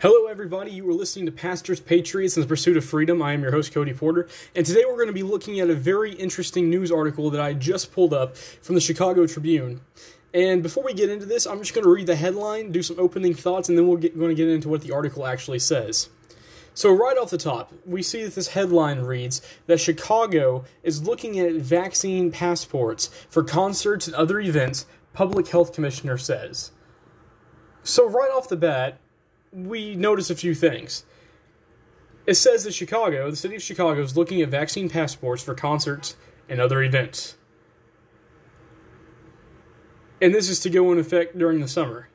Hello, everybody. You are listening to Pastors, Patriots, and the Pursuit of Freedom. I am your host, Cody Porter, and today we're going to be looking at a very interesting news article that I just pulled up from the Chicago Tribune. And before we get into this, I'm just going to read the headline, do some opening thoughts, and then we're going to get into what the article actually says. So, right off the top, we see that this headline reads that Chicago is looking at vaccine passports for concerts and other events, public health commissioner says. So, right off the bat, we notice a few things. It says that Chicago, the city of Chicago, is looking at vaccine passports for concerts and other events. And this is to go in effect during the summer.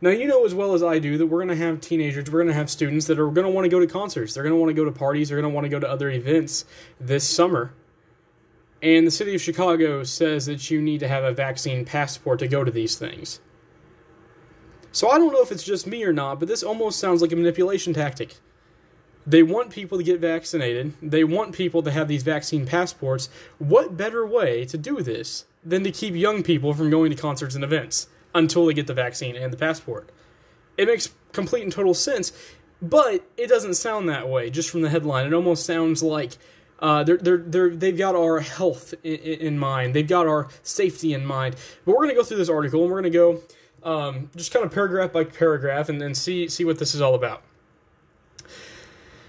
Now, you know as well as I do that we're going to have teenagers, we're going to have students that are going to want to go to concerts. They're going to want to go to parties. They're going to want to go to other events this summer. And the city of Chicago says that you need to have a vaccine passport to go to these things. So I don't know if it's just me or not, but this almost sounds like a manipulation tactic. They want people to get vaccinated. They want people to have these vaccine passports. What better way to do this than to keep young people from going to concerts and events until they get the vaccine and the passport? It makes complete and total sense, but it doesn't sound that way just from the headline. It almost sounds like uh, they're, they're, they're, they've got our health in, in mind, they've got our safety in mind. But we're going to go through this article and we're going to go um, just kind of paragraph by paragraph and, see see what this is all about.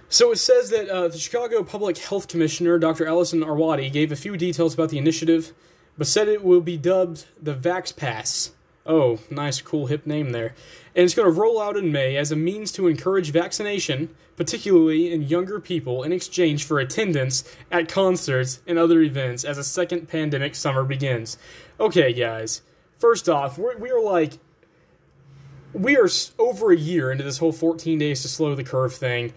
So it says that uh, the Chicago Public Health Commissioner, Dr. Allison Arwady, gave a few details about the initiative, but said it will be dubbed the Vax Pass. Oh, nice, cool, hip name there. And it's going to roll out in May as a means to encourage vaccination, particularly in younger people, in exchange for attendance at concerts and other events as a second pandemic summer begins. Okay, guys, first off, we're, we are like, we are over a year into this whole 14 days to slow the curve thing.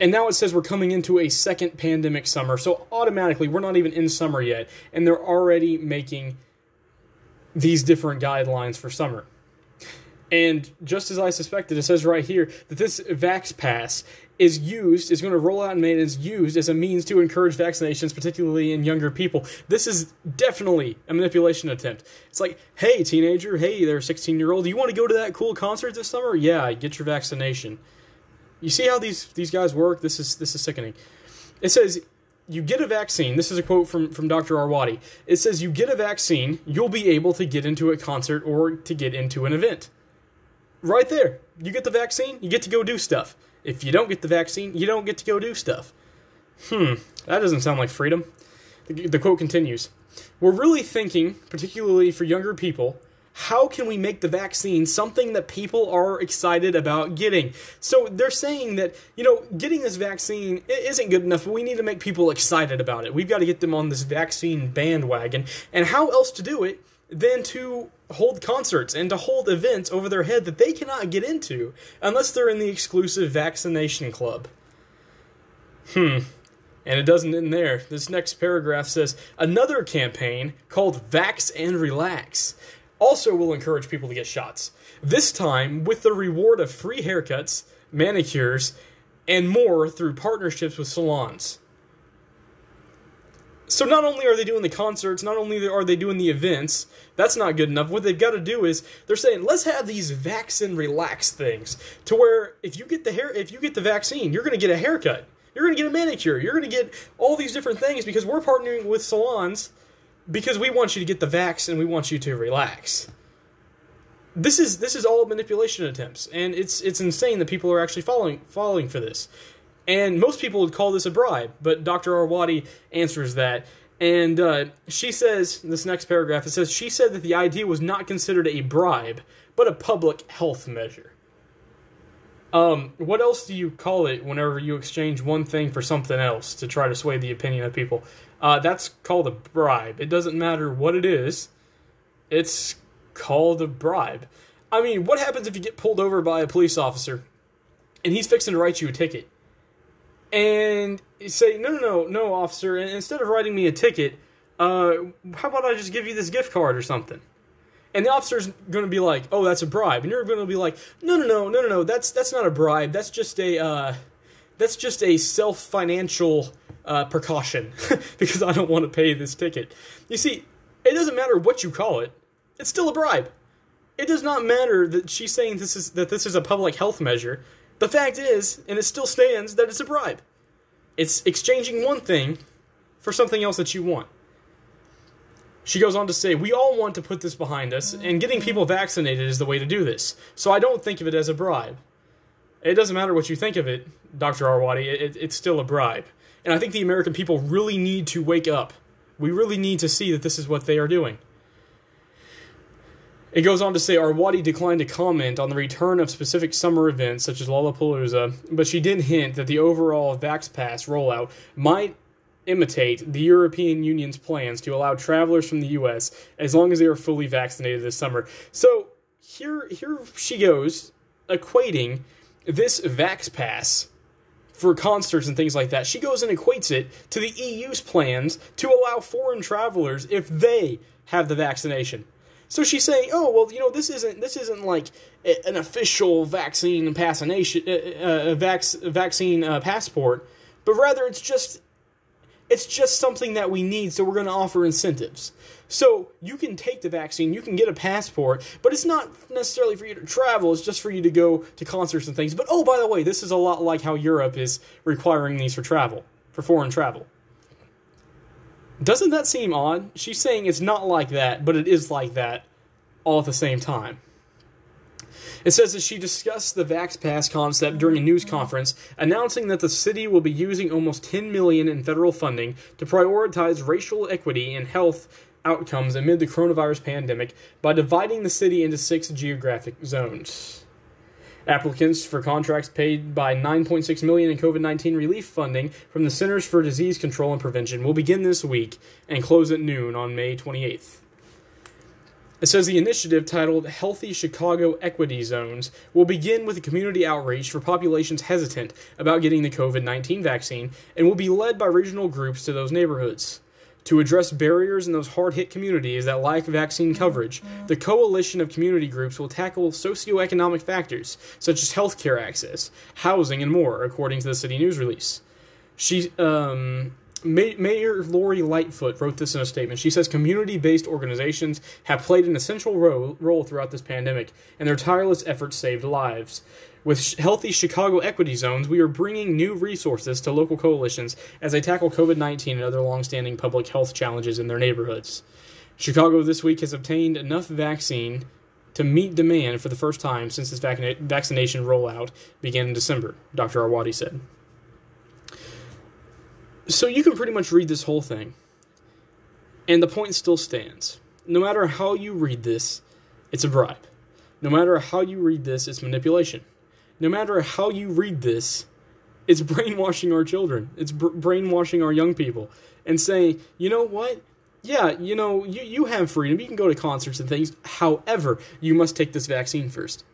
And now it says we're coming into a second pandemic summer. So automatically, we're not even in summer yet. And they're already making these different guidelines for summer. And just as I suspected, it says right here that this Vax Pass is used, is going to roll out and made is used as a means to encourage vaccinations, particularly in younger people. This is definitely a manipulation attempt. It's like, hey, teenager, hey, they're 16 year old, do you want to go to that cool concert this summer? Yeah, get your vaccination. You see how these these guys work? This is this is sickening. It says you get a vaccine. This is a quote from, from Dr. Arwady. It says you get a vaccine, you'll be able to get into a concert or to get into an event. Right there. You get the vaccine, you get to go do stuff. If you don't get the vaccine, you don't get to go do stuff. Hmm, that doesn't sound like freedom. The, the quote continues We're really thinking, particularly for younger people, how can we make the vaccine something that people are excited about getting? So they're saying that, you know, getting this vaccine isn't good enough, but we need to make people excited about it. We've got to get them on this vaccine bandwagon. And how else to do it than to hold concerts and to hold events over their head that they cannot get into unless they're in the exclusive vaccination club? Hmm. And it doesn't end there. This next paragraph says another campaign called Vax and Relax also will encourage people to get shots. This time with the reward of free haircuts, manicures, and more through partnerships with salons. So not only are they doing the concerts, not only are they doing the events, that's not good enough. What they've got to do is they're saying, let's have these vaccine relax things to where if you get the hair if you get the vaccine, you're going to get a haircut. You're going to get a manicure. You're going to get all these different things because we're partnering with salons because we want you to get the vax and we want you to relax. This is this is all manipulation attempts, and it's it's insane that people are actually following falling for this. And most people would call this a bribe, but Dr. Arwady answers that. And uh, she says, this next paragraph, it says, she said that the idea was not considered a bribe, but a public health measure. Um, what else do you call it whenever you exchange one thing for something else to try to sway the opinion of people? Uh, that's called a bribe. It doesn't matter what it is, it's called a bribe. I mean, what happens if you get pulled over by a police officer and he's fixing to write you a ticket? And say, no, no, no, no, officer, instead of writing me a ticket, uh, how about I just give you this gift card or something? And the officer's going to be like, "Oh, that's a bribe," and you're going to be like, "No, no, no, no, no, no. That's that's not a bribe. That's just a uh, that's just a self financial uh, precaution because I don't want to pay this ticket." You see, it doesn't matter what you call it; it's still a bribe. It does not matter that she's saying this is that this is a public health measure. The fact is, and it still stands, that it's a bribe. It's exchanging one thing for something else that you want. She goes on to say, We all want to put this behind us, and getting people vaccinated is the way to do this. So I don't think of it as a bribe. It doesn't matter what you think of it, Dr. Arwady, it, it's still a bribe. And I think the American people really need to wake up. We really need to see that this is what they are doing. It goes on to say Arwady declined to comment on the return of specific summer events such as Lollapalooza, but she did hint that the overall VaxPass rollout might imitate the European Union's plans to allow travelers from the US as long as they are fully vaccinated this summer. So here here she goes equating this VaxPass for concerts and things like that. She goes and equates it to the EU's plans to allow foreign travelers if they have the vaccination. So she's saying, "Oh, well, you know, this isn't this isn't like an official vaccine passination, uh, uh, vac- vaccine uh, passport, but rather it's just it's just something that we need, so we're going to offer incentives. So you can take the vaccine, you can get a passport, but it's not necessarily for you to travel, it's just for you to go to concerts and things. But oh, by the way, this is a lot like how Europe is requiring these for travel, for foreign travel. Doesn't that seem odd? She's saying it's not like that, but it is like that all at the same time. It says that she discussed the Vax Pass concept during a news conference, announcing that the city will be using almost 10 million in federal funding to prioritize racial equity and health outcomes amid the coronavirus pandemic by dividing the city into six geographic zones. Applicants for contracts paid by 9.6 million in COVID-19 relief funding from the Centers for Disease Control and Prevention will begin this week and close at noon on May 28th. It says the initiative titled Healthy Chicago Equity Zones will begin with a community outreach for populations hesitant about getting the COVID 19 vaccine and will be led by regional groups to those neighborhoods. To address barriers in those hard hit communities that lack vaccine coverage, the coalition of community groups will tackle socioeconomic factors such as healthcare access, housing, and more, according to the city news release. She, um, Mayor Lori Lightfoot wrote this in a statement. She says community based organizations have played an essential role, role throughout this pandemic, and their tireless efforts saved lives. With healthy Chicago equity zones, we are bringing new resources to local coalitions as they tackle COVID 19 and other longstanding public health challenges in their neighborhoods. Chicago this week has obtained enough vaccine to meet demand for the first time since this vac- vaccination rollout began in December, Dr. Arwady said. So you can pretty much read this whole thing, and the point still stands. No matter how you read this, it's a bribe. No matter how you read this, it's manipulation. No matter how you read this, it's brainwashing our children. It's br- brainwashing our young people and saying, you know what? Yeah, you know, you, you have freedom. You can go to concerts and things. However, you must take this vaccine first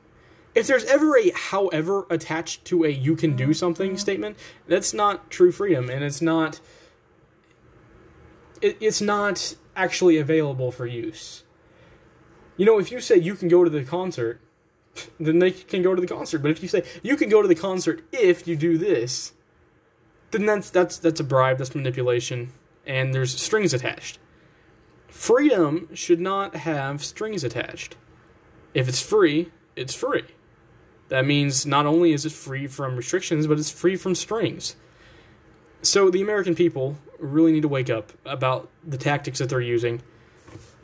if there's ever a however attached to a you can do something mm-hmm. statement, that's not true freedom and it's not it, it's not actually available for use. You know, if you say you can go to the concert, then they can go to the concert. But if you say you can go to the concert if you do this, then that's that's that's a bribe, that's manipulation, and there's strings attached. Freedom should not have strings attached. If it's free, it's free. That means not only is it free from restrictions, but it's free from strings. So the American people really need to wake up about the tactics that they're using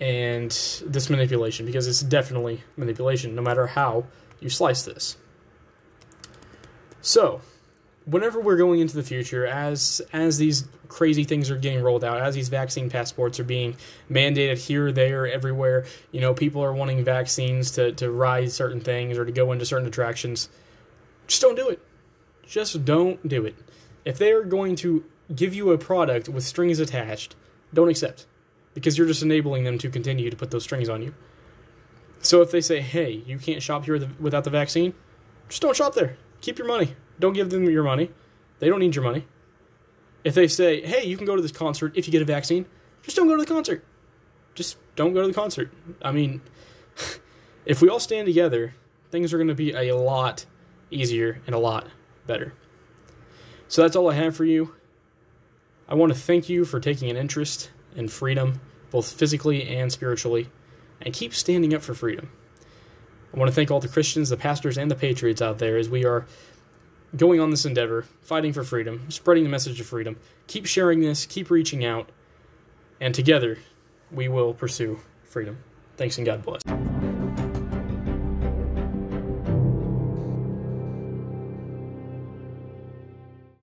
and this manipulation because it's definitely manipulation, no matter how you slice this. So, whenever we're going into the future, as as these crazy things are getting rolled out, as these vaccine passports are being mandated here, there, everywhere, you know, people are wanting vaccines to, to ride certain things or to go into certain attractions. Just don't do it. Just don't do it. If they're going to give you a product with strings attached, don't accept. Because you're just enabling them to continue to put those strings on you. So if they say, hey, you can't shop here without the vaccine, just don't shop there. Keep your money. Don't give them your money. They don't need your money. If they say, hey, you can go to this concert if you get a vaccine, just don't go to the concert. Just don't go to the concert. I mean, if we all stand together, things are going to be a lot easier and a lot better. So that's all I have for you. I want to thank you for taking an interest and freedom, both physically and spiritually, and keep standing up for freedom. I want to thank all the Christians, the pastors, and the patriots out there as we are going on this endeavor, fighting for freedom, spreading the message of freedom. Keep sharing this, keep reaching out, and together we will pursue freedom. Thanks and God bless.